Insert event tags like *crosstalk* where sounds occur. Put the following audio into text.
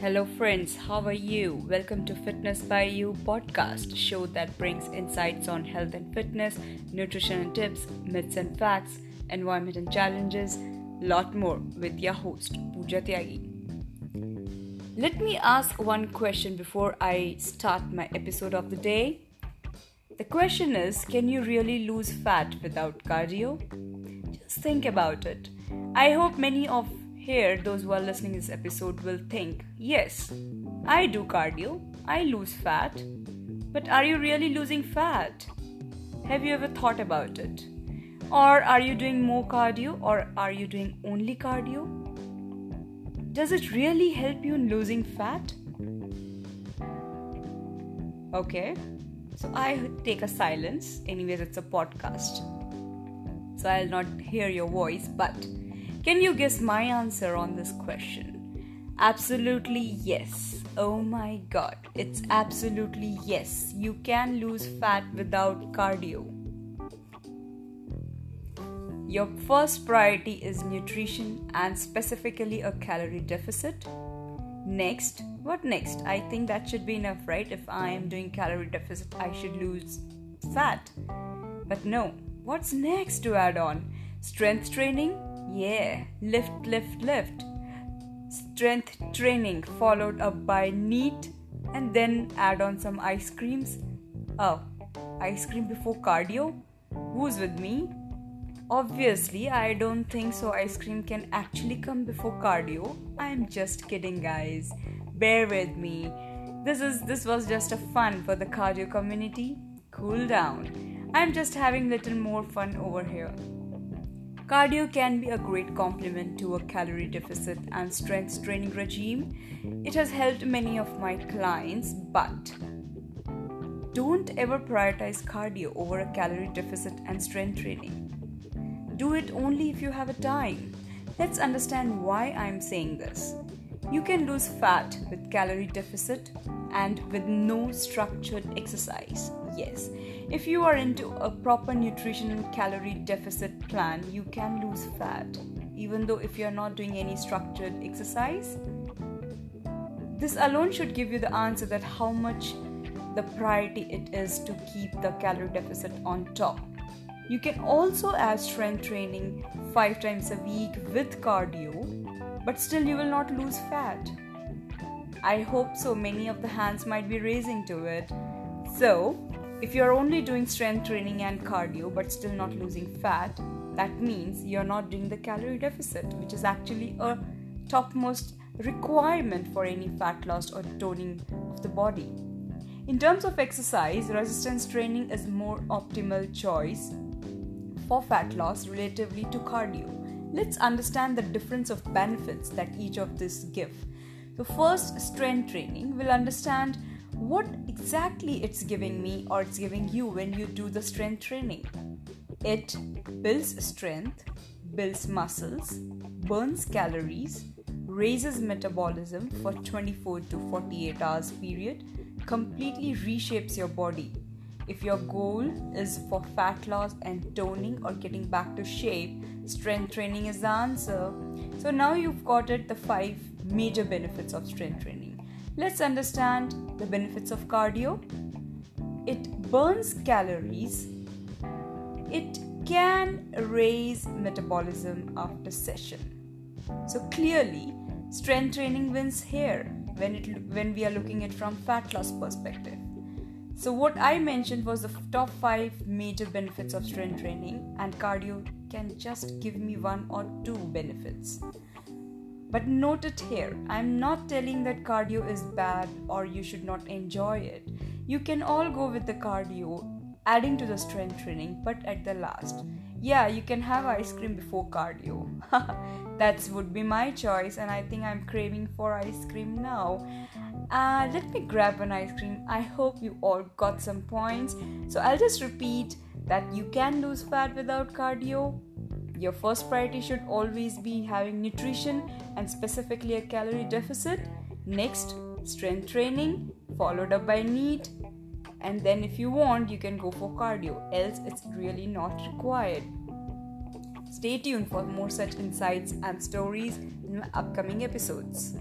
Hello, friends. How are you? Welcome to Fitness by You podcast, show that brings insights on health and fitness, nutrition and tips, myths and facts, environment and challenges, lot more with your host Pooja Tyagi. Let me ask one question before I start my episode of the day. The question is Can you really lose fat without cardio? Just think about it. I hope many of here, those who are listening this episode will think, yes, I do cardio, I lose fat, but are you really losing fat? Have you ever thought about it? Or are you doing more cardio or are you doing only cardio? Does it really help you in losing fat? Okay, so I take a silence. Anyways, it's a podcast. So I'll not hear your voice, but can you guess my answer on this question? Absolutely yes. Oh my god, it's absolutely yes. You can lose fat without cardio. Your first priority is nutrition and specifically a calorie deficit. Next, what next? I think that should be enough, right? If I am doing calorie deficit, I should lose fat. But no, what's next to add on? Strength training? Yeah, lift, lift, lift. Strength training followed up by NEAT and then add on some ice creams. Oh, ice cream before cardio? Who's with me? Obviously, I don't think so. Ice cream can actually come before cardio. I'm just kidding, guys. Bear with me. This is this was just a fun for the cardio community. Cool down. I'm just having little more fun over here. Cardio can be a great complement to a calorie deficit and strength training regime. It has helped many of my clients, but don't ever prioritize cardio over a calorie deficit and strength training. Do it only if you have a time. Let's understand why I'm saying this. You can lose fat with calorie deficit and with no structured exercise. Yes, if you are into a proper nutrition calorie deficit plan, you can lose fat, even though if you're not doing any structured exercise. This alone should give you the answer that how much the priority it is to keep the calorie deficit on top. You can also add strength training five times a week with cardio, but still you will not lose fat. I hope so. Many of the hands might be raising to it. So, if you're only doing strength training and cardio but still not losing fat, that means you're not doing the calorie deficit, which is actually a topmost requirement for any fat loss or toning of the body. In terms of exercise, resistance training is more optimal choice for fat loss relatively to cardio. Let's understand the difference of benefits that each of these give. So first, strength training will understand what exactly it's giving me or it's giving you when you do the strength training. It builds strength, builds muscles, burns calories, raises metabolism for 24 to 48 hours period, completely reshapes your body. If your goal is for fat loss and toning or getting back to shape, strength training is the answer. So now you've got it the five major benefits of strength training. Let's understand the benefits of cardio. It burns calories. It can raise metabolism after session. So clearly, strength training wins here when it when we are looking at from fat loss perspective. So what I mentioned was the top 5 major benefits of strength training and cardio can just give me one or two benefits. But note it here I'm not telling that cardio is bad or you should not enjoy it. You can all go with the cardio, adding to the strength training, but at the last. Yeah, you can have ice cream before cardio. *laughs* that would be my choice, and I think I'm craving for ice cream now. Uh, let me grab an ice cream. I hope you all got some points. So I'll just repeat that you can lose fat without cardio your first priority should always be having nutrition and specifically a calorie deficit. Next, strength training, followed up by NEAT. And then, if you want, you can go for cardio, else, it's really not required. Stay tuned for more such insights and stories in my upcoming episodes.